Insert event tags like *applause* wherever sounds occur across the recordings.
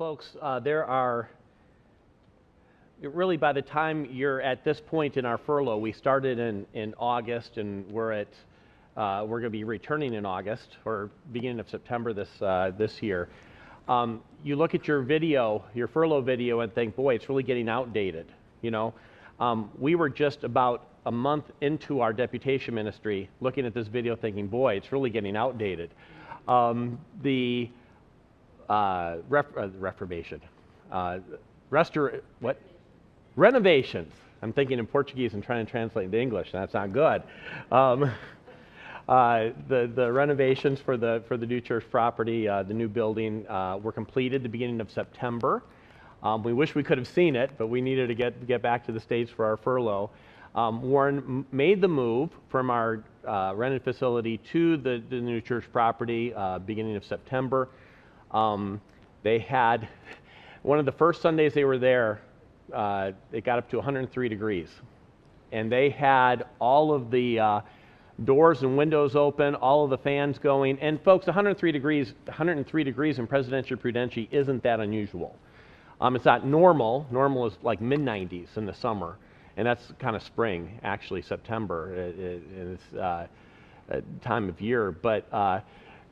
folks, uh, there are really by the time you're at this point in our furlough, we started in, in August and we're at uh, we're going to be returning in August or beginning of September this uh, this year. Um, you look at your video, your furlough video, and think, boy, it's really getting outdated. You know, um, we were just about a month into our deputation ministry, looking at this video, thinking, boy, it's really getting outdated. Um, the uh, ref- uh, reformation, uh, restor- what? Renovations. I'm thinking in Portuguese and trying to translate into English. and That's not good. Um, *laughs* uh, the, the renovations for the, for the new church property, uh, the new building, uh, were completed the beginning of September. Um, we wish we could have seen it, but we needed to get, get back to the States for our furlough. Um, Warren m- made the move from our uh, rented facility to the, the new church property uh, beginning of September. Um, they had, one of the first Sundays they were there, uh, it got up to 103 degrees. And they had all of the uh, doors and windows open, all of the fans going. And folks, 103 degrees, 103 degrees in Presidente Prudente isn't that unusual. Um, it's not normal. Normal is like mid 90s in the summer, and that's kind of spring, actually September. It, it, it's uh, time of year, but uh,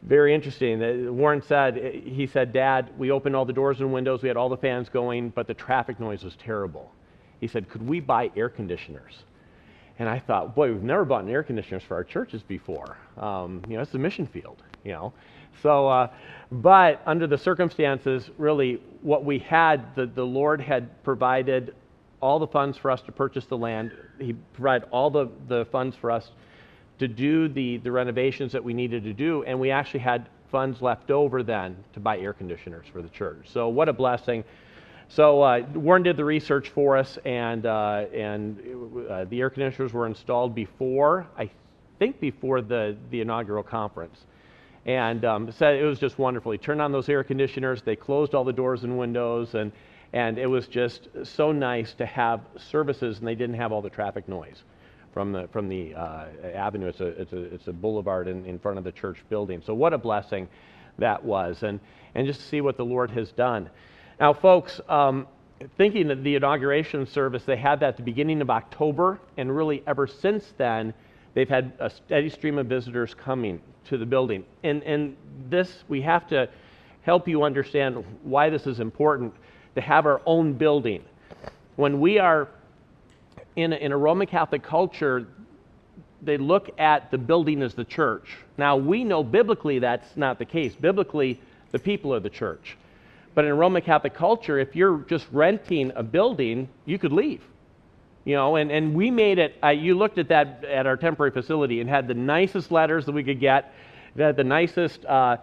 very interesting. Warren said, he said, Dad, we opened all the doors and windows, we had all the fans going, but the traffic noise was terrible. He said, Could we buy air conditioners? And I thought, boy, we've never bought an air conditioners for our churches before. Um, you know, it's a mission field, you know. So, uh, but under the circumstances, really, what we had, the, the Lord had provided all the funds for us to purchase the land. He provided all the, the funds for us to do the, the renovations that we needed to do, and we actually had funds left over then to buy air conditioners for the church. So, what a blessing. So, uh, Warren did the research for us, and, uh, and uh, the air conditioners were installed before, I think, before the, the inaugural conference. And um, said it was just wonderful. He turned on those air conditioners, they closed all the doors and windows, and, and it was just so nice to have services, and they didn't have all the traffic noise from the, from the uh, avenue. It's a, it's, a, it's a boulevard in, in front of the church building. So, what a blessing that was, and, and just to see what the Lord has done. Now, folks, um, thinking of the inauguration service, they had that at the beginning of October, and really ever since then, they've had a steady stream of visitors coming to the building. And, and this, we have to help you understand why this is important to have our own building. When we are in a, in a Roman Catholic culture, they look at the building as the church. Now, we know biblically that's not the case. Biblically, the people are the church. But in Roman Catholic culture, if you're just renting a building, you could leave. You know, and, and we made it, uh, you looked at that at our temporary facility and had the nicest letters that we could get. It had the nicest uh,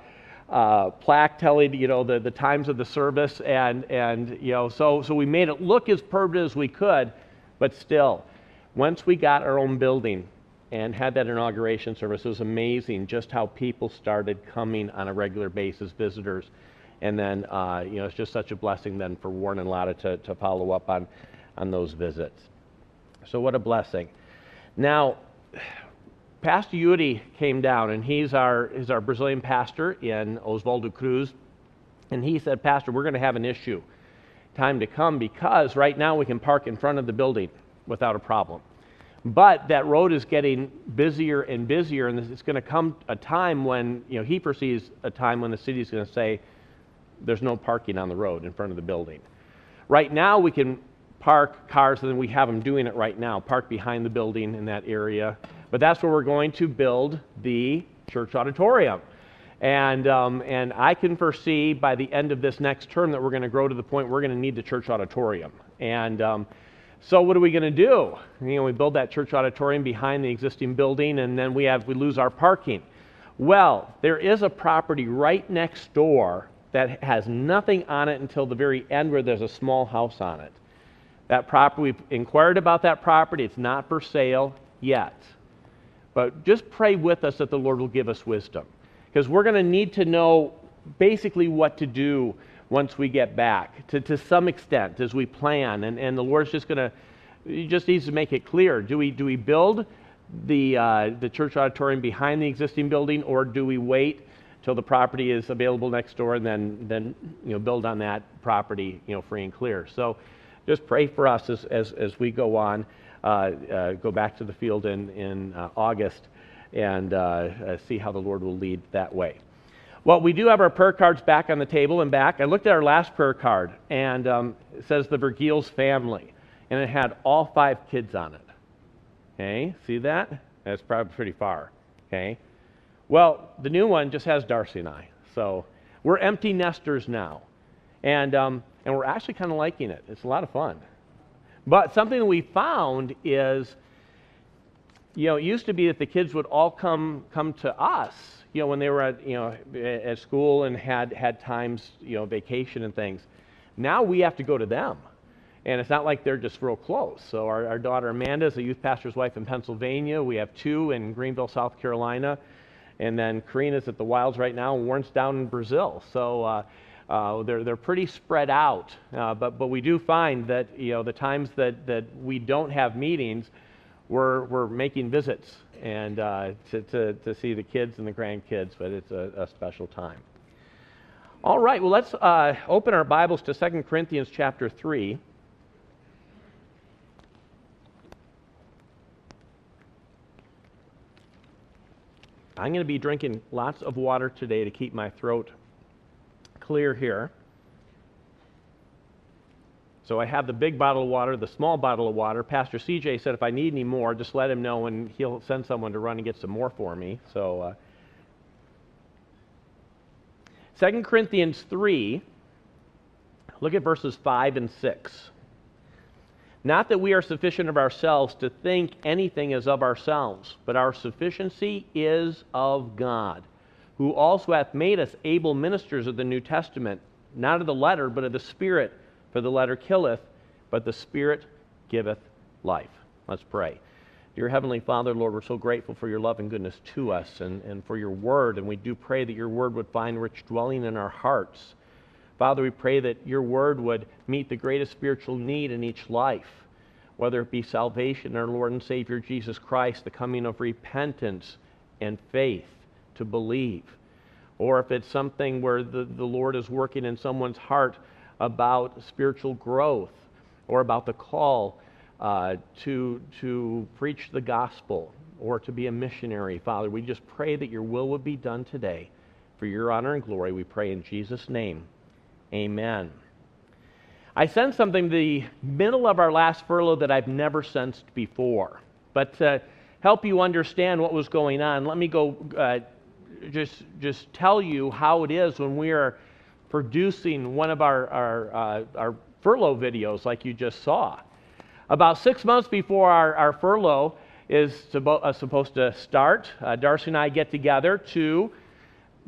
uh, plaque telling, you know, the, the times of the service. And, and you know, so, so we made it look as perfect as we could. But still, once we got our own building and had that inauguration service, it was amazing just how people started coming on a regular basis, visitors. And then, uh, you know, it's just such a blessing then for Warren and Lotta to, to follow up on, on those visits. So, what a blessing. Now, Pastor Yuri came down, and he's our, he's our Brazilian pastor in Oswaldo Cruz. And he said, Pastor, we're going to have an issue time to come because right now we can park in front of the building without a problem. But that road is getting busier and busier, and it's going to come a time when, you know, he perceives a time when the city is going to say, there's no parking on the road in front of the building. Right now, we can park cars, and we have them doing it right now, park behind the building in that area. But that's where we're going to build the church auditorium. And, um, and I can foresee by the end of this next term that we're going to grow to the point we're going to need the church auditorium. And um, so what are we going to do? You know, we build that church auditorium behind the existing building, and then we have we lose our parking. Well, there is a property right next door that has nothing on it until the very end, where there's a small house on it. That property, we've inquired about that property. It's not for sale yet. But just pray with us that the Lord will give us wisdom because we're going to need to know basically what to do once we get back to, to some extent as we plan. And, and the Lord's just going to, He just needs to make it clear. Do we, do we build the, uh, the church auditorium behind the existing building or do we wait till the property is available next door, and then, then you know, build on that property, you know, free and clear. So just pray for us as, as, as we go on, uh, uh, go back to the field in, in uh, August, and uh, uh, see how the Lord will lead that way. Well, we do have our prayer cards back on the table and back. I looked at our last prayer card, and um, it says the Vergils family, and it had all five kids on it. Okay, see that? That's probably pretty far. Okay. Well, the new one just has Darcy and I. So we're empty nesters now. And, um, and we're actually kind of liking it. It's a lot of fun. But something we found is, you know, it used to be that the kids would all come, come to us, you know, when they were at, you know, at school and had, had times, you know, vacation and things. Now we have to go to them. And it's not like they're just real close. So our, our daughter Amanda is a youth pastor's wife in Pennsylvania. We have two in Greenville, South Carolina. And then Karina's at the Wilds right now, Warren's down in Brazil. So uh, uh, they're, they're pretty spread out. Uh, but, but we do find that, you know, the times that, that we don't have meetings, we're, we're making visits and uh, to, to, to see the kids and the grandkids, but it's a, a special time. All right, well, let's uh, open our Bibles to 2 Corinthians chapter 3. I'm going to be drinking lots of water today to keep my throat clear here. So I have the big bottle of water, the small bottle of water. Pastor CJ said if I need any more, just let him know and he'll send someone to run and get some more for me. So uh, 2 Corinthians 3, look at verses 5 and 6. Not that we are sufficient of ourselves to think anything is of ourselves, but our sufficiency is of God, who also hath made us able ministers of the New Testament, not of the letter, but of the Spirit. For the letter killeth, but the Spirit giveth life. Let's pray. Dear Heavenly Father, Lord, we're so grateful for your love and goodness to us and, and for your word, and we do pray that your word would find rich dwelling in our hearts. Father, we pray that your word would meet the greatest spiritual need in each life, whether it be salvation, in our Lord and Savior Jesus Christ, the coming of repentance and faith to believe, or if it's something where the, the Lord is working in someone's heart about spiritual growth or about the call uh, to, to preach the gospel or to be a missionary, Father, we just pray that your will would be done today. For your honor and glory, we pray in Jesus' name. Amen. I sensed something the middle of our last furlough that I've never sensed before. But to help you understand what was going on, let me go uh, just, just tell you how it is when we are producing one of our, our, uh, our furlough videos like you just saw. About six months before our, our furlough is uh, supposed to start, uh, Darcy and I get together to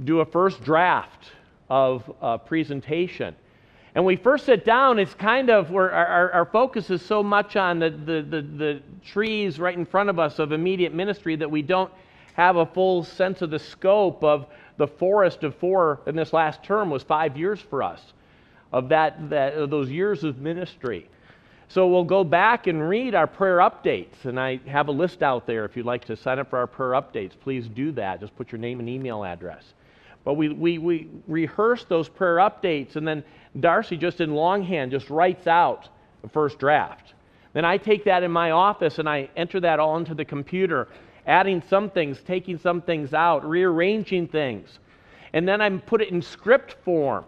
do a first draft of a presentation. And we first sit down, it's kind of where our, our, our, focus is so much on the, the, the, the trees right in front of us of immediate ministry that we don't have a full sense of the scope of the forest of four in this last term was five years for us of that, that of those years of ministry. So we'll go back and read our prayer updates, and I have a list out there. If you'd like to sign up for our prayer updates, please do that. Just put your name and email address. But we, we, we rehearse those prayer updates, and then Darcy just in longhand just writes out the first draft. Then I take that in my office and I enter that all into the computer, adding some things, taking some things out, rearranging things. And then I put it in script form,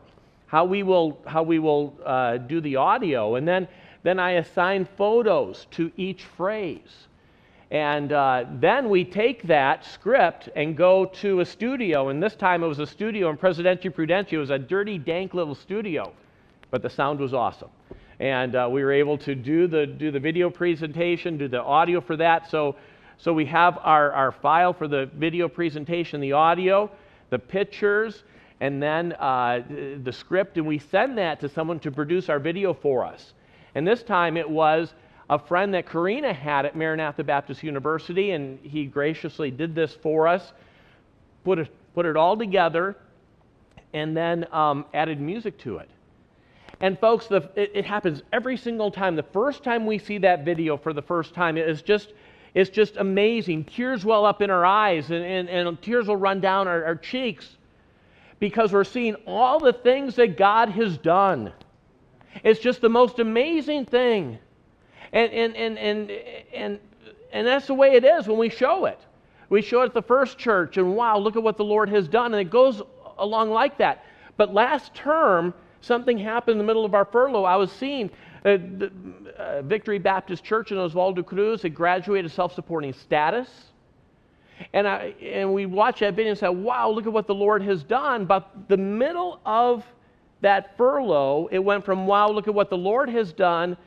how we will, how we will uh, do the audio. And then, then I assign photos to each phrase. And uh, then we take that script and go to a studio. And this time it was a studio in Presidente Prudente. It was a dirty, dank little studio, but the sound was awesome. And uh, we were able to do the, do the video presentation, do the audio for that. So, so we have our, our file for the video presentation, the audio, the pictures, and then uh, the script. And we send that to someone to produce our video for us. And this time it was a friend that Karina had at Maranatha Baptist University, and he graciously did this for us, put it, put it all together, and then um, added music to it. And folks, the, it, it, happens every single time. The first time we see that video for the first time, it is just, it's just amazing. Tears well up in our eyes, and, and, and tears will run down our, our cheeks because we're seeing all the things that God has done. It's just the most amazing thing. And, and, and, and, and, and that's the way it is when we show it. We show it at the first church, and wow, look at what the Lord has done. And it goes along like that. But last term, something happened in the middle of our furlough. I was seeing uh, the, uh, Victory Baptist Church in Oswaldo Cruz had graduated self supporting status. And, I, and we watched that video and said, wow, look at what the Lord has done. But the middle of that furlough, it went from, wow, look at what the Lord has done,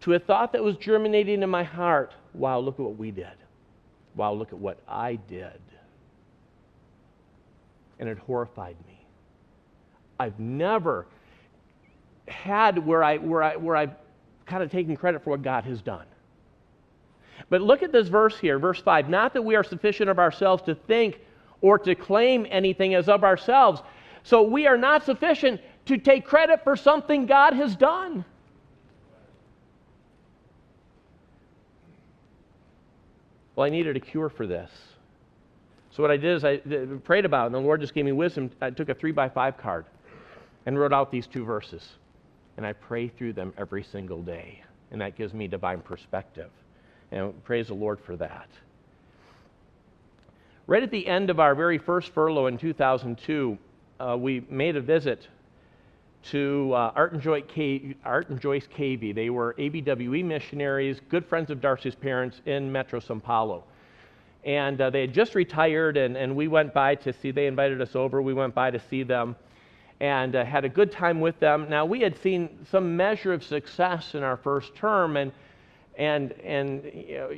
to a thought that was germinating in my heart, wow, look at what we did. Wow, look at what I did. And it horrified me. I've never had where, I, where, I, where I've kind of taken credit for what God has done. But look at this verse here, verse 5. Not that we are sufficient of ourselves to think or to claim anything as of ourselves. So we are not sufficient to take credit for something God has done. Well, I needed a cure for this. So what I did is I prayed about it, and the Lord just gave me wisdom. I took a three by five card and wrote out these two verses. And I pray through them every single day. And that gives me divine perspective. And praise the Lord for that. Right at the end of our very first furlough in 2002, uh, we made a visit to uh, Art, and Joyce Art and Joyce Cavey. They were ABWE missionaries, good friends of Darcy's parents in Metro Sao Paulo. And uh, they had just retired, and, and we went by to see, they invited us over. We went by to see them and uh, had a good time with them. Now, we had seen some measure of success in our first term, and, and, and you, know,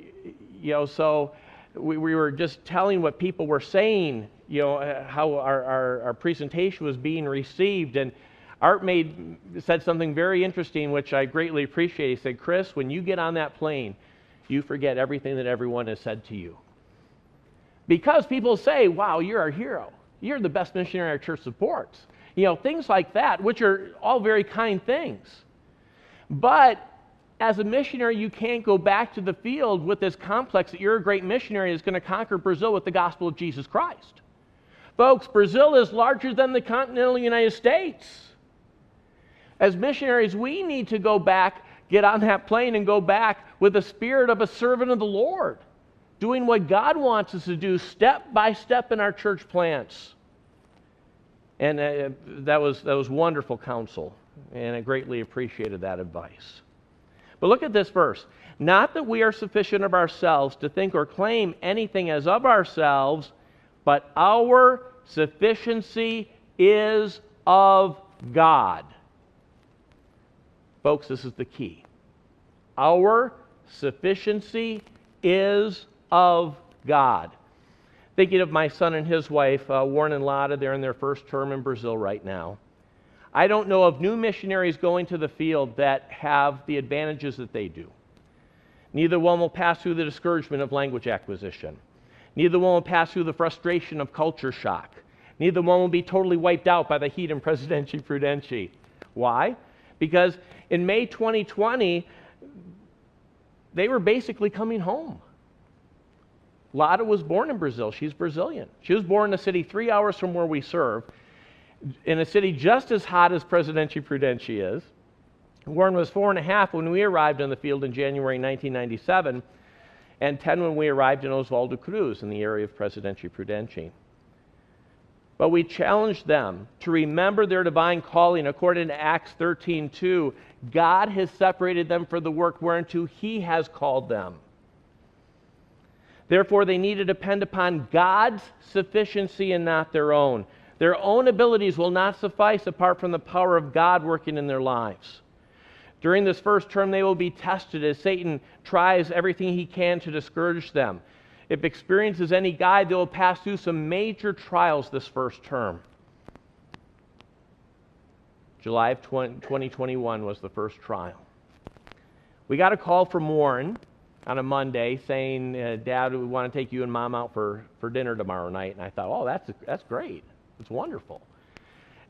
you know, so we, we were just telling what people were saying, you know, uh, how our, our, our presentation was being received. And Art made, said something very interesting, which I greatly appreciate. He said, Chris, when you get on that plane, you forget everything that everyone has said to you. Because people say, wow, you're our hero. You're the best missionary our church supports. You know, things like that, which are all very kind things. But as a missionary, you can't go back to the field with this complex that you're a great missionary that's going to conquer Brazil with the gospel of Jesus Christ. Folks, Brazil is larger than the continental United States. As missionaries, we need to go back, get on that plane, and go back with the spirit of a servant of the Lord, doing what God wants us to do step by step in our church plants. And uh, that, was, that was wonderful counsel, and I greatly appreciated that advice. But look at this verse. Not that we are sufficient of ourselves to think or claim anything as of ourselves, but our sufficiency is of God. Folks, this is the key. Our sufficiency is of God. Thinking of my son and his wife, uh, Warren and Lotta, they're in their first term in Brazil right now. I don't know of new missionaries going to the field that have the advantages that they do. Neither one will pass through the discouragement of language acquisition. Neither one will pass through the frustration of culture shock. Neither one will be totally wiped out by the heat in *laughs* Presidente Prudente. Why? Because in May 2020, they were basically coming home. Lotta was born in Brazil. She's Brazilian. She was born in a city three hours from where we serve, in a city just as hot as Presidente Prudente is. Warren was four and a half when we arrived on the field in January 1997, and 10 when we arrived in Oswaldo Cruz in the area of Presidente Prudente. But we challenged them to remember their divine calling according to Acts 13:2. God has separated them for the work whereunto he has called them. Therefore, they need to depend upon God's sufficiency and not their own. Their own abilities will not suffice apart from the power of God working in their lives. During this first term, they will be tested as Satan tries everything he can to discourage them. If experience is any guide, they will pass through some major trials this first term. July of 2021 was the first trial. We got a call from Warren on a Monday saying, uh, Dad, we want to take you and Mom out for, for dinner tomorrow night. And I thought, oh, that's, that's great. It's wonderful.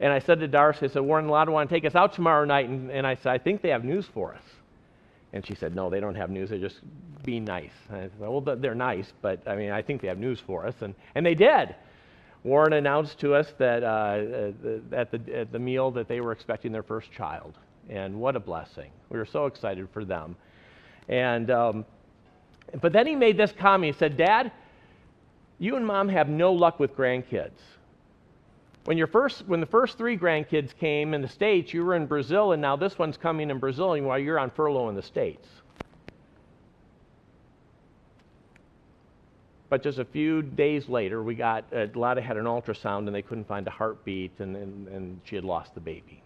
And I said to Darcy, I said, Warren and Lotta want to take us out tomorrow night. And, and I said, I think they have news for us. And she said, no, they don't have news. They're just being nice. And I said, well, they're nice, but I mean, I think they have news for us. And, and they did. Warren announced to us that uh, uh at, the, at the meal that they were expecting their first child. And what a blessing. We were so excited for them. And, um, but then he made this comment. He said, Dad, you and mom have no luck with grandkids. When, your first, when the first three grandkids came in the States, you were in Brazil, and now this one's coming in Brazil while you're on furlough in the States. But just a few days later, we got, uh, had an ultrasound and they couldn't find a heartbeat, and, and, and she had lost the baby.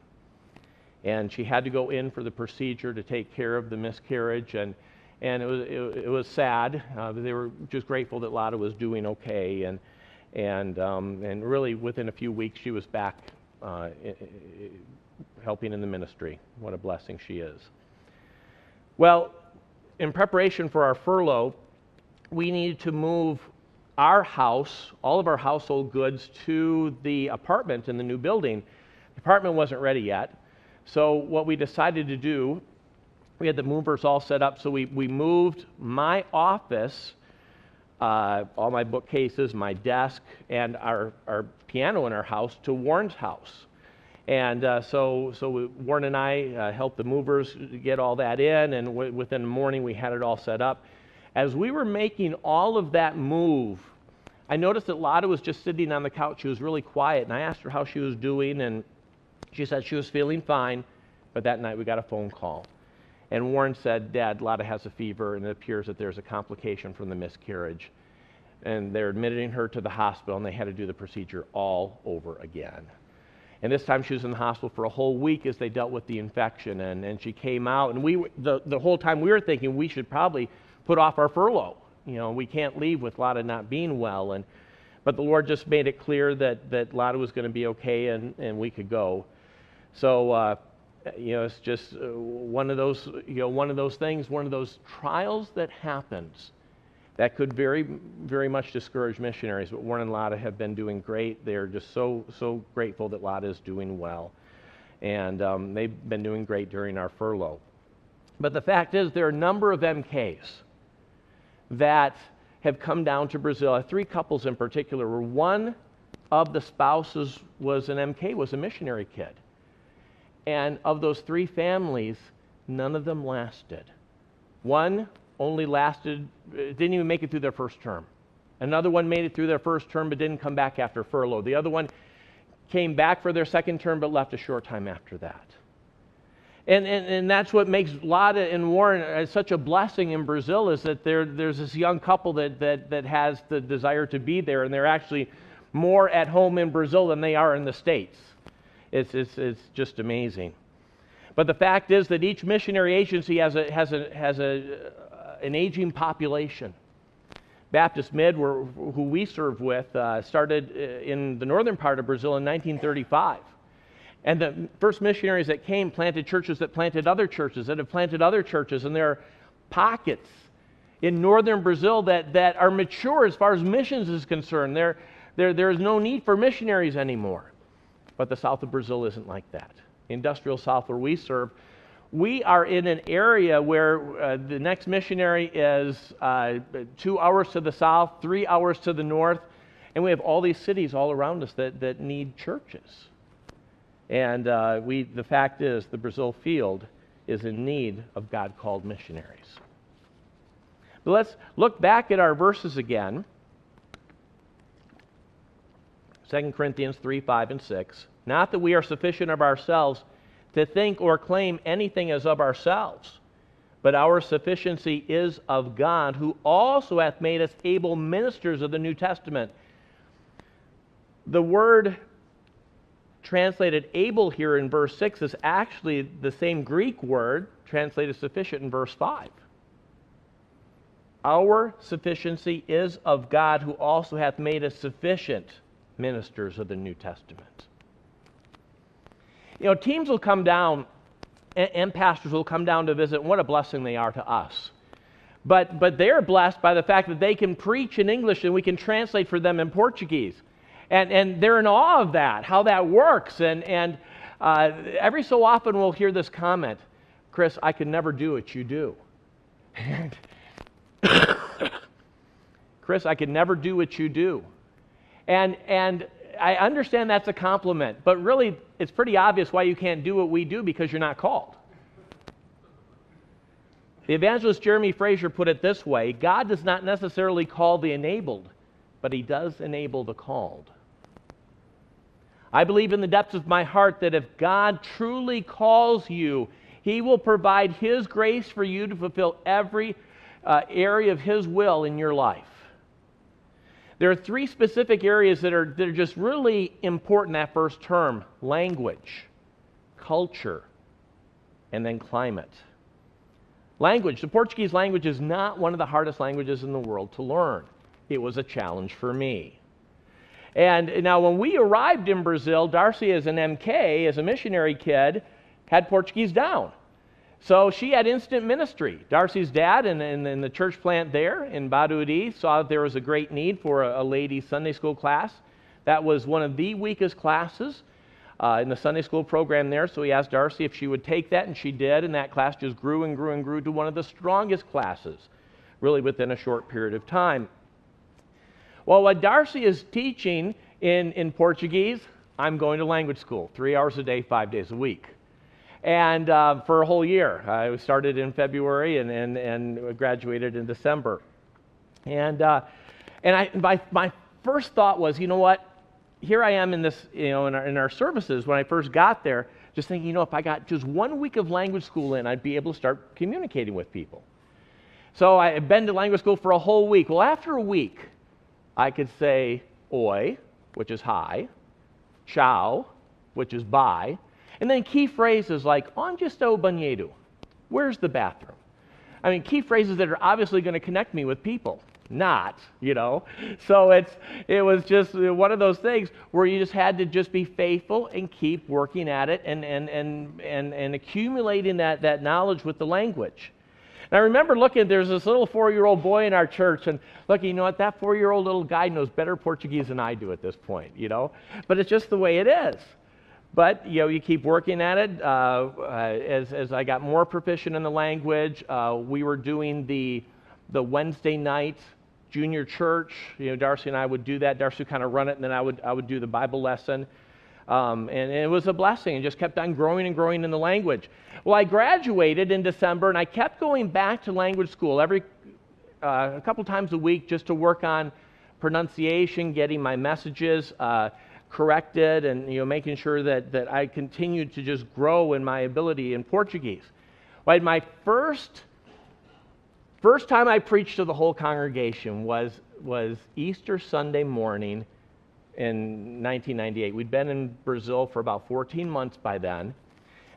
And she had to go in for the procedure to take care of the miscarriage, and, and it, was, it, it was sad. Uh, they were just grateful that Lotta was doing okay. And, and, um, and really, within a few weeks, she was back uh, helping in the ministry. What a blessing she is. Well, in preparation for our furlough, we needed to move our house, all of our household goods, to the apartment in the new building. The apartment wasn't ready yet. So, what we decided to do, we had the movers all set up. So, we, we moved my office, uh, all my bookcases, my desk, and our, our piano in our house to Warren's house. And uh, so, so we, Warren and I uh, helped the movers get all that in, and w- within the morning we had it all set up. As we were making all of that move, I noticed that Lotta was just sitting on the couch. She was really quiet, and I asked her how she was doing, and she said she was feeling fine. But that night we got a phone call. And Warren said, Dad, Lotta has a fever, and it appears that there's a complication from the miscarriage. And they're admitting her to the hospital, and they had to do the procedure all over again. And this time she was in the hospital for a whole week as they dealt with the infection. And, and she came out, and we, the, the whole time we were thinking we should probably put off our furlough. You know, we can't leave with Lotta not being well. And, but the Lord just made it clear that, that Lotta was going to be okay and, and we could go. So, uh, you know, it's just uh, one of those, you know, one of those things, one of those trials that happens that could very, very much discourage missionaries. But Warren and Lotta have been doing great. They're just so, so grateful that Lotta is doing well. And um, they've been doing great during our furlough. But the fact is, there are a number of MKs that have come down to Brazil. Three couples in particular, where one of the spouses was an MK, was a missionary kid. And of those three families, none of them lasted. One only lasted, uh, didn't even make it through their first term. Another one made it through their first term but didn't come back after furlough. The other one came back for their second term but left a short time after that. And, and, and that's what makes Lotta and Warren uh, such a blessing in Brazil is that there's this young couple that, that, that has the desire to be there, and they're actually more at home in Brazil than they are in the States. It's, it's, it's just amazing. But the fact is that each missionary agency has, a, has, a, has a, uh, an aging population. Baptist Mid, who we serve with, uh, started uh, in the northern part of Brazil in 1935. And the first missionaries that came planted churches that planted other churches that have planted other churches. And there are pockets in northern Brazil that, that are mature as far as missions is concerned. There, there, there is no need for missionaries anymore. But the south of Brazil isn't like that. Industrial south where we serve, we are in an area where uh, the next missionary is uh, two hours to the south, three hours to the north, and we have all these cities all around us that, that need churches. And uh, we, the fact is, the Brazil field is in need of God called missionaries. But let's look back at our verses again 2 Corinthians 3 5 and 6. Not that we are sufficient of ourselves to think or claim anything as of ourselves, but our sufficiency is of God, who also hath made us able ministers of the New Testament. The word translated able here in verse 6 is actually the same Greek word translated sufficient in verse 5. Our sufficiency is of God who also hath made us sufficient ministers of the New Testament. You know, teams will come down and, pastors will come down to visit. What a blessing they are to us. But, but they're blessed by the fact that they can preach in English and we can translate for them in Portuguese and, and they're in awe of that, how that works. And, and uh, every so often we'll hear this comment Chris, I could never do what you do. *laughs* Chris, I could never do what you do. And, and I understand that's a compliment, but really, it's pretty obvious why you can't do what we do because you're not called. The evangelist Jeremy Fraser put it this way God does not necessarily call the enabled, but he does enable the called. I believe in the depths of my heart that if God truly calls you, he will provide his grace for you to fulfill every uh, area of his will in your life. There are three specific areas that are, that are just really important that first term language, culture, and then climate. Language. The Portuguese language is not one of the hardest languages in the world to learn. It was a challenge for me. And now, when we arrived in Brazil, Darcy, as an MK, as a missionary kid, had Portuguese down. So she had instant ministry. Darcy's dad and, and, and the church plant there in Barueri saw that there was a great need for a, a ladies' Sunday school class. That was one of the weakest classes uh, in the Sunday school program there. So he asked Darcy if she would take that, and she did. And that class just grew and grew and grew to one of the strongest classes, really within a short period of time. Well, what Darcy is teaching in, in Portuguese, I'm going to language school, three hours a day, five days a week and uh, for a whole year. I started in February and, and, and graduated in December. And, uh, and I, my, my first thought was, you know what? Here I am in this, you know, in our, in our services when I first got there, just thinking, you know, if I got just one week of language school in, I'd be able to start communicating with people. So I had been to language school for a whole week. Well, after a week, I could say oi, which is hi, ciao, which is bye, and then key phrases like, onde está o banheiro? Where's the bathroom? I mean, key phrases that are obviously going to connect me with people. Not, you know. So it's it was just uh, one of those things where you just had to just be faithful and keep working at it and and and and, and accumulating that, that knowledge with the language. And I remember looking, there's this little four year old boy in our church, and look, you know what? That four year old little guy knows better Portuguese than I do at this point, you know? But it's just the way it is. But you know, you keep working at it. Uh, uh, as, as I got more proficient in the language, uh, we were doing the the Wednesday night junior church. You know, Darcy and I would do that. Darcy would kind of run it, and then I would I would do the Bible lesson. Um, and, and, it was a blessing and just kept on growing and growing in the language. Well, I graduated in December, and I kept going back to language school every uh, a couple times a week just to work on pronunciation, getting my messages. Uh, corrected and you know, making sure that, that I continued to just grow in my ability in Portuguese. Right, my first, first time I preached to the whole congregation was, was Easter Sunday morning in 1998. We'd been in Brazil for about 14 months by then.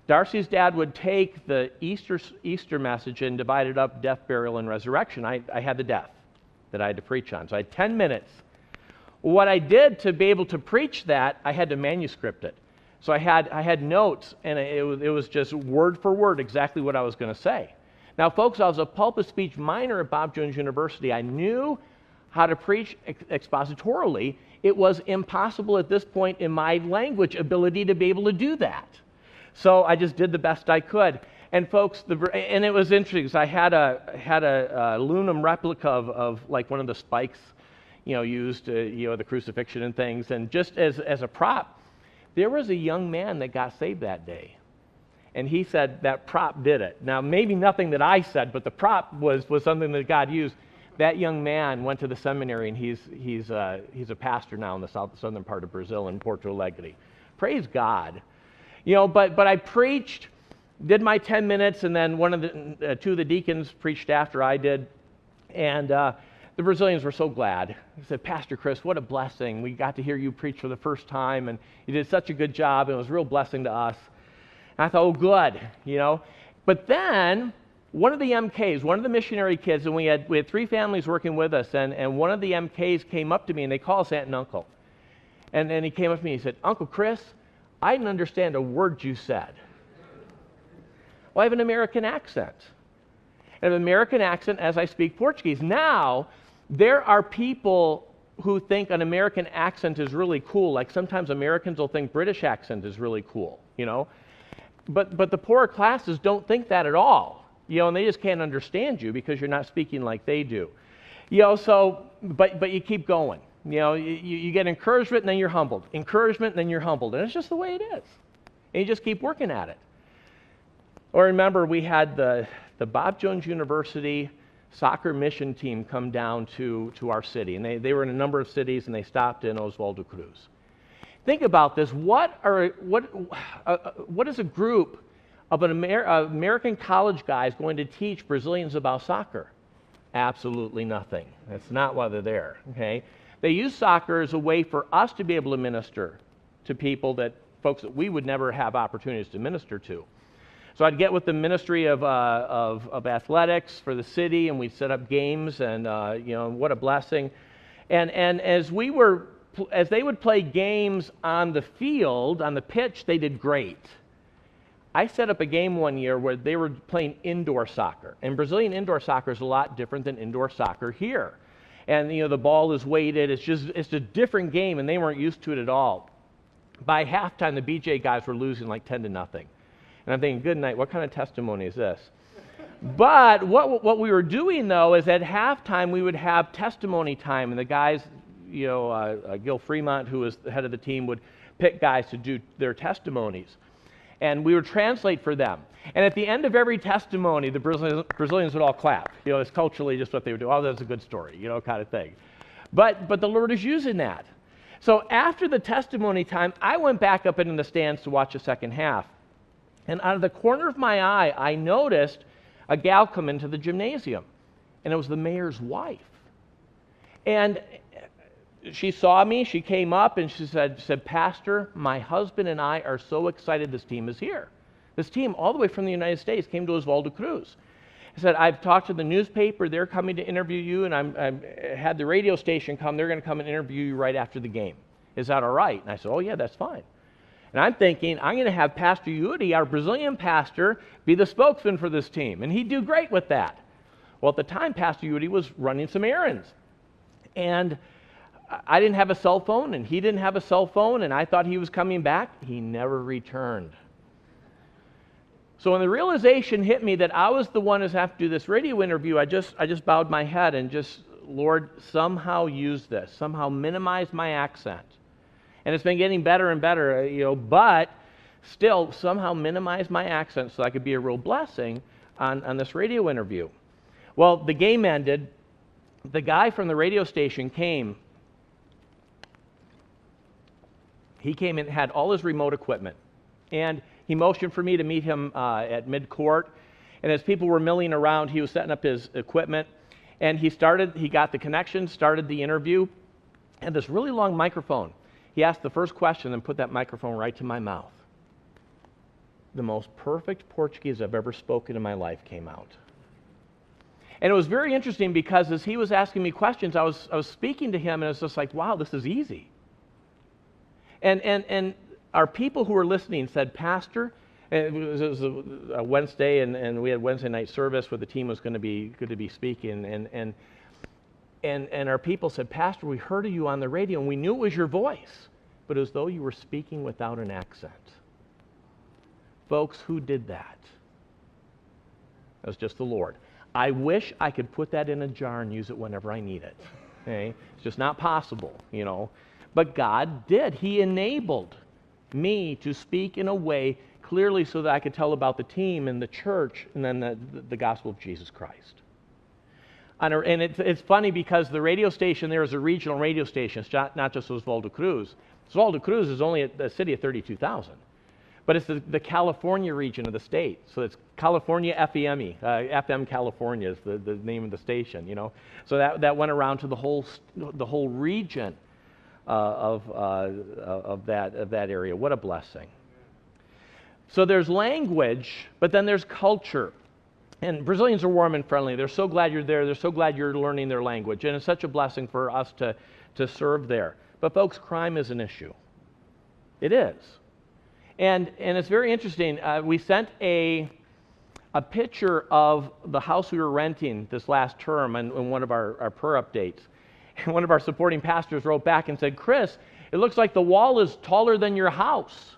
Darcy's dad would take the Easter, Easter message and divide it up death, burial, and resurrection. I, I had the death that I had to preach on. So I had 10 minutes what I did to be able to preach that, I had to manuscript it. So I had, I had notes, and it was, it was just word for word exactly what I was going to say. Now, folks, I was a pulpit speech minor at Bob Jones University. I knew how to preach ex- expositorily. It was impossible at this point in my language ability to be able to do that. So I just did the best I could. And folks, the, and it was interesting because I had a had a, a aluminum replica of, of like one of the spikes you know, used, uh, you know, the crucifixion and things. And just as, as a prop, there was a young man that got saved that day. And he said that prop did it. Now, maybe nothing that I said, but the prop was, was something that God used. That young man went to the seminary, and he's, he's, uh, he's a pastor now in the south, southern part of Brazil in Porto Alegre. Praise God. You know, but, but I preached, did my 10 minutes, and then one of the, uh, two of the deacons preached after I did. And uh, the Brazilians were so glad. They said, Pastor Chris, what a blessing. We got to hear you preach for the first time, and you did such a good job, and it was a real blessing to us. And I thought, oh, good, you know. But then one of the MKs, one of the missionary kids, and we had, we had three families working with us, and, and one of the MKs came up to me, and they call us aunt and uncle. And, and he came up to me and he said, Uncle Chris, I didn't understand a word you said. Well, I have an American accent. An American accent as I speak Portuguese. Now, there are people who think an American accent is really cool. Like sometimes Americans will think British accent is really cool, you know. But, but the poorer classes don't think that at all, you know, and they just can't understand you because you're not speaking like they do. You know, so, but, but you keep going. You know, you, you get encouragement and then you're humbled. Encouragement and then you're humbled. And it's just the way it is. And you just keep working at it. Or remember, we had the, the Bob Jones University soccer mission team come down to, to our city. And they, they were in a number of cities and they stopped in Oswaldo Cruz. Think about this. What, are, what, uh, uh what is a group of an Amer- American college guys going to teach Brazilians about soccer? Absolutely nothing. That's not why they're there. Okay? They use soccer as a way for us to be able to minister to people that folks that we would never have opportunities to minister to. So I'd get with the Ministry of, uh, of, of, Athletics for the city, and we'd set up games, and uh, you know what a blessing. And and as we were, as they would play games on the field, on the pitch, they did great. I set up a game one year where they were playing indoor soccer, and Brazilian indoor soccer is a lot different than indoor soccer here. And you know the ball is weighted; it's just it's a different game, and they weren't used to it at all. By halftime, the BJ guys were losing like ten to nothing. And I'm thinking, good night, what kind of testimony is this? but what, what we were doing, though, is at halftime we would have testimony time, and the guys, you know, uh, uh, Gil Fremont, who was the head of the team, would pick guys to do their testimonies. And we would translate for them. And at the end of every testimony, the Brazilians, would all clap. You know, it's culturally just what they would do. Oh, that's a good story, you know, kind of thing. But, but the Lord is using that. So after the testimony time, I went back up into the stands to watch the second half. And out of the corner of my eye, I noticed a gal come into the gymnasium, and it was the mayor's wife. And she saw me, she came up, and she said, said, Pastor, my husband and I are so excited this team is here. This team, all the way from the United States, came to Oswaldo Cruz. I said, I've talked to the newspaper, they're coming to interview you, and I'm, i had the radio station come, they're going to come and interview you right after the game. Is that all right? And I said, Oh, yeah, that's fine. And I'm thinking, I'm going to have Pastor Yuri, our Brazilian pastor, be the spokesman for this team. And he'd do great with that. Well, at the time, Pastor Yuri was running some errands. And I didn't have a cell phone, and he didn't have a cell phone, and I thought he was coming back. He never returned. So when the realization hit me that I was the one who's have to do this radio interview, I just, I just bowed my head and just, Lord, somehow use this, somehow minimize my accent and it's been getting better and better, uh, you know, but still somehow minimize my accent so I could be a real blessing on, on this radio interview. Well, the game ended. The guy from the radio station came. He came and had all his remote equipment. And he motioned for me to meet him uh, at mid court. And as people were milling around, he was setting up his equipment. And he started, he got the connection, started the interview, and this really long microphone. He asked the first question and put that microphone right to my mouth. The most perfect Portuguese I've ever spoken in my life came out. And it was very interesting because as he was asking me questions, I was, I was speaking to him, and it was just like, wow, this is easy. And, and, and our people who were listening said, Pastor, it was, it was a, a, Wednesday, and, and we had Wednesday night service where the team was going to be, going to be speaking. And, and and, and our people said, Pastor, we heard of you on the radio and we knew it was your voice, but as though you were speaking without an accent. Folks, who did that? That was just the Lord. I wish I could put that in a jar and use it whenever I need it. Okay? It's just not possible, you know. But God did. He enabled me to speak in a way clearly so that I could tell about the team and the church and then the, the gospel of Jesus Christ. A, and it's, it's funny because the radio station there is a regional radio station. It's not, not just Oswaldo Cruz. Oswaldo Cruz is only a, a city of 32,000. But it's the, the, California region of the state. So it's California FEME. Uh, FM California is the, the name of the station, you know. So that, that went around to the whole, the whole region uh, of, uh, of, that, of that area. What a blessing. So there's language, but then there's culture. And Brazilians are warm and friendly. They're so glad you're there. They're so glad you're learning their language. And it's such a blessing for us to, to serve there. But, folks, crime is an issue. It is. And, and it's very interesting. Uh, we sent a, a picture of the house we were renting this last term in, in one of our, our prayer updates. *laughs* And one of our supporting pastors wrote back and said, Chris, it looks like the wall is taller than your house.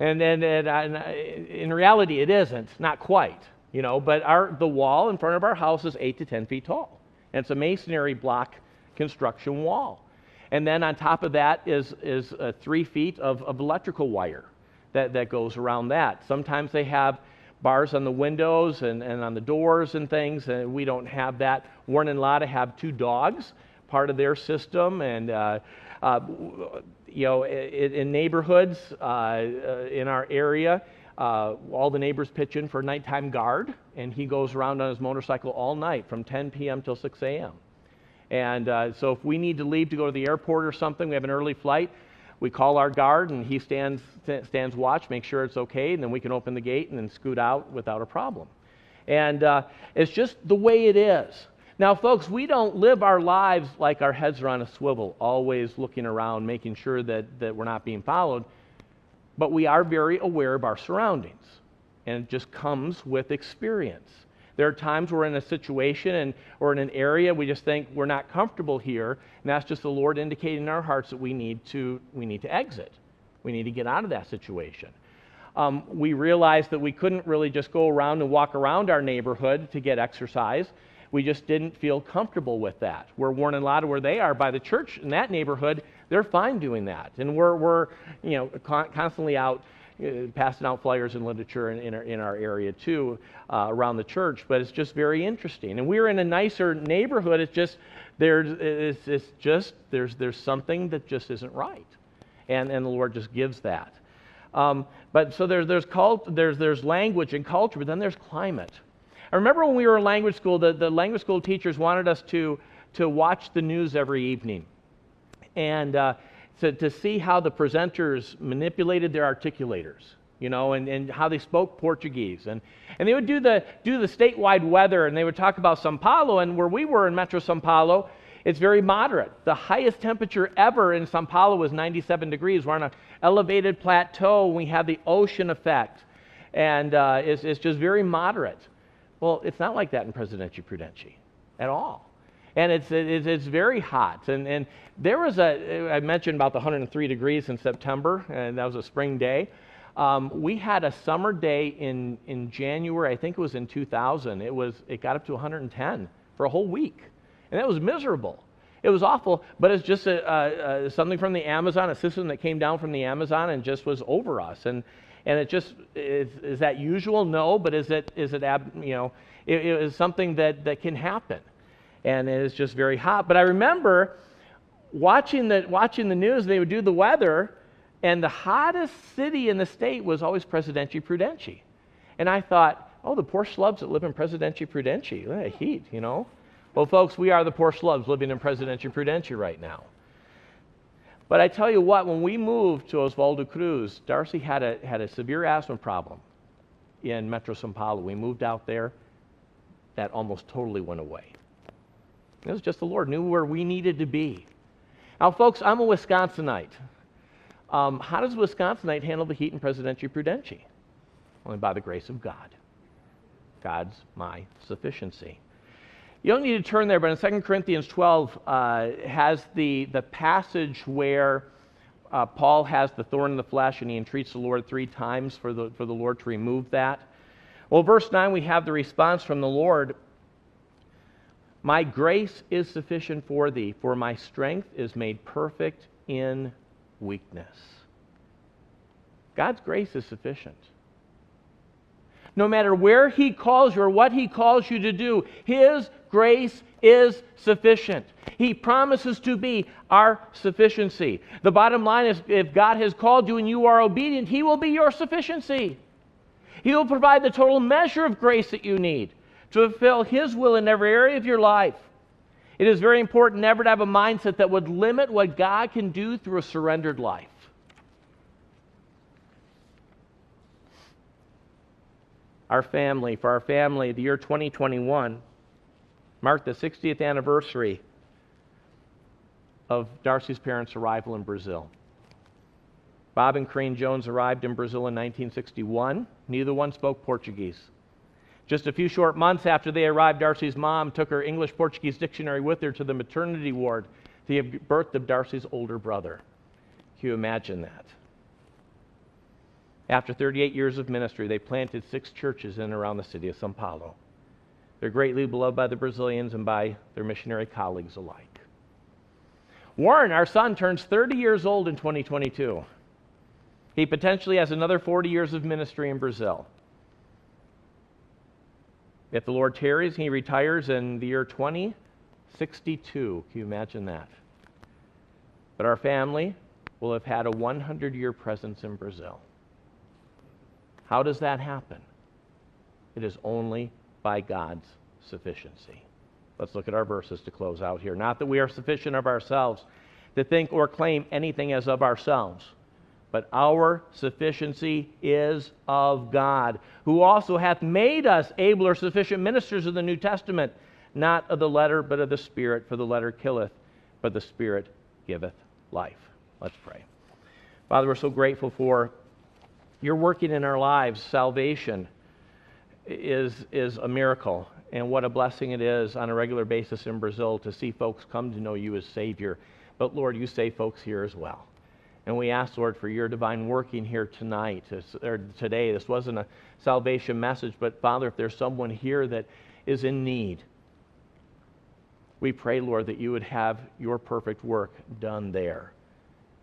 And, and, and, and uh, in reality, it isn't, not quite you know, but our, the wall in front of our house is 8 to 10 feet tall. And it's a masonry block construction wall. And then on top of that is, is uh, three feet of, of electrical wire that, that goes around that. Sometimes they have bars on the windows and, and on the doors and things, and we don't have that. Warren and Lotta have two dogs, part of their system, and uh, uh, you know, in, in neighborhoods uh, uh, in our area, uh, all the neighbors pitch in for a nighttime guard, and he goes around on his motorcycle all night from 10 p.m. till 6 a.m. And uh, so if we need to leave to go to the airport or something, we have an early flight, we call our guard and he stands, stands watch, make sure it's okay, and then we can open the gate and then scoot out without a problem. And uh, it's just the way it is. Now, folks, we don't live our lives like our heads are on a swivel, always looking around, making sure that, that we're not being followed. But we are very aware of our surroundings, and it just comes with experience. There are times we're in a situation and, or in an area we just think we're not comfortable here, and that's just the Lord indicating in our hearts that we need to, we need to exit. We need to get out of that situation. Um, we realized that we couldn't really just go around and walk around our neighborhood to get exercise. We just didn't feel comfortable with that. We're Warren and Lotta where they are by the church in that neighborhood, they're fine doing that. And we're, we're you know, con- constantly out uh, passing out flyers and literature in, in, our, in our area too uh, around the church, but it's just very interesting. And we're in a nicer neighborhood. It's just there's it's, it's just there's there's something that just isn't right, and and the Lord just gives that. Um, but so there's there's cult, there's there's language and culture, but then there's climate. I remember when we were in language school, the, the language school teachers wanted us to to watch the news every evening, and uh, to, to see how the presenters manipulated their articulators, you know, and, and how they spoke Portuguese. And, and they would do the, do the statewide weather, and they would talk about Sao Paulo, and where we were in Metro Sao Paulo, it's very moderate. The highest temperature ever in Sao Paulo was 97 degrees. We're on an elevated plateau. We have the ocean effect, and uh, it's, it's just very moderate. Well, it's not like that in Presidente Prudente at all and it's, it's, it's, very hot. And, and there was a, I mentioned about the 103 degrees in September, and that was a spring day. Um, we had a summer day in, in January, I think it was in 2000. It, was, it got up to 110 for a whole week. And that was miserable. It was awful, but it's just a, something from the Amazon, a system that came down from the Amazon and just was over us. And, and it just, is, is that usual? No, but is it, is it you know, it, it is something that, that can happen and it is just very hot. But I remember watching the, watching the news, they would do the weather, and the hottest city in the state was always Presidente Prudente. And I thought, oh, the poor schlubs that live in Presidente Prudente, that heat, you know? Well, folks, we are the poor schlubs living in Presidente Prudente right now. But I tell you what, when we moved to Oswaldo Cruz, Darcy had a, had a severe asthma problem in Metro Sao Paulo. We moved out there, that almost totally went away. It was just the Lord knew where we needed to be. Now, folks, I'm a Wisconsinite. Um, how does a Wisconsinite handle the heat in Presidente Prudente? Only by the grace of God. God's my sufficiency. You don't need to turn there, but in 2 Corinthians 12 uh, has the, the passage where uh, Paul has the thorn in the flesh and he entreats the Lord three times for the, for the Lord to remove that. Well, verse 9, we have the response from the Lord my grace is sufficient for thee, for my strength is made perfect in weakness. God's grace is sufficient. No matter where He calls you or what He calls you to do, His grace is sufficient. He promises to be our sufficiency. The bottom line is if God has called you and you are obedient, He will be your sufficiency. He will provide the total measure of grace that you need to fulfill His will in every area of your life. It is very important never to have a mindset that would limit what God can do through a surrendered life. Our family, for our family, the year 2021 marked the 60th anniversary of Darcy's parents' arrival in Brazil. Bob and Crane Jones arrived in Brazil in 1961. Neither one spoke Portuguese. Just a few short months after they arrived, Darcy's mom took her English Portuguese dictionary with her to the maternity ward to give birth to Darcy's older brother. Can you imagine that? After 38 years of ministry, they planted six churches in and around the city of Sao Paulo. They're greatly beloved by the Brazilians and by their missionary colleagues alike. Warren, our son, turns 30 years old in 2022. He potentially has another 40 years of ministry in Brazil. If the Lord tarries, he retires in the year 2062. Can you imagine that? But our family will have had a 100 year presence in Brazil. How does that happen? It is only by God's sufficiency. Let's look at our verses to close out here. Not that we are sufficient of ourselves to think or claim anything as of ourselves, but our sufficiency is of God, who also hath made us able or sufficient ministers of the New Testament, not of the letter, but of the Spirit, for the letter killeth, but the Spirit giveth life. Let's pray. Father, we're so grateful for your working in our lives. Salvation is, is a miracle, and what a blessing it is on a regular basis in Brazil to see folks come to know you as Savior. But Lord, you save folks here as well. And we ask, Lord, for your divine working here tonight, or today. This wasn't a salvation message, but Father, if there's someone here that is in need, we pray, Lord, that you would have your perfect work done there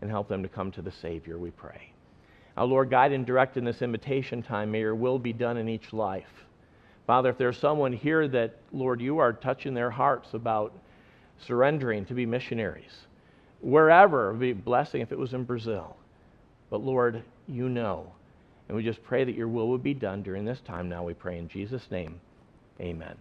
and help them to come to the Savior, we pray. Our Lord, guide and direct in this invitation time. May your will be done in each life. Father, if there's someone here that, Lord, you are touching their hearts about surrendering to be missionaries, wherever, it would be blessing if it was in Brazil. But Lord, you know. And we just pray that your will would be done during this time now. We pray in Jesus' name. Amen.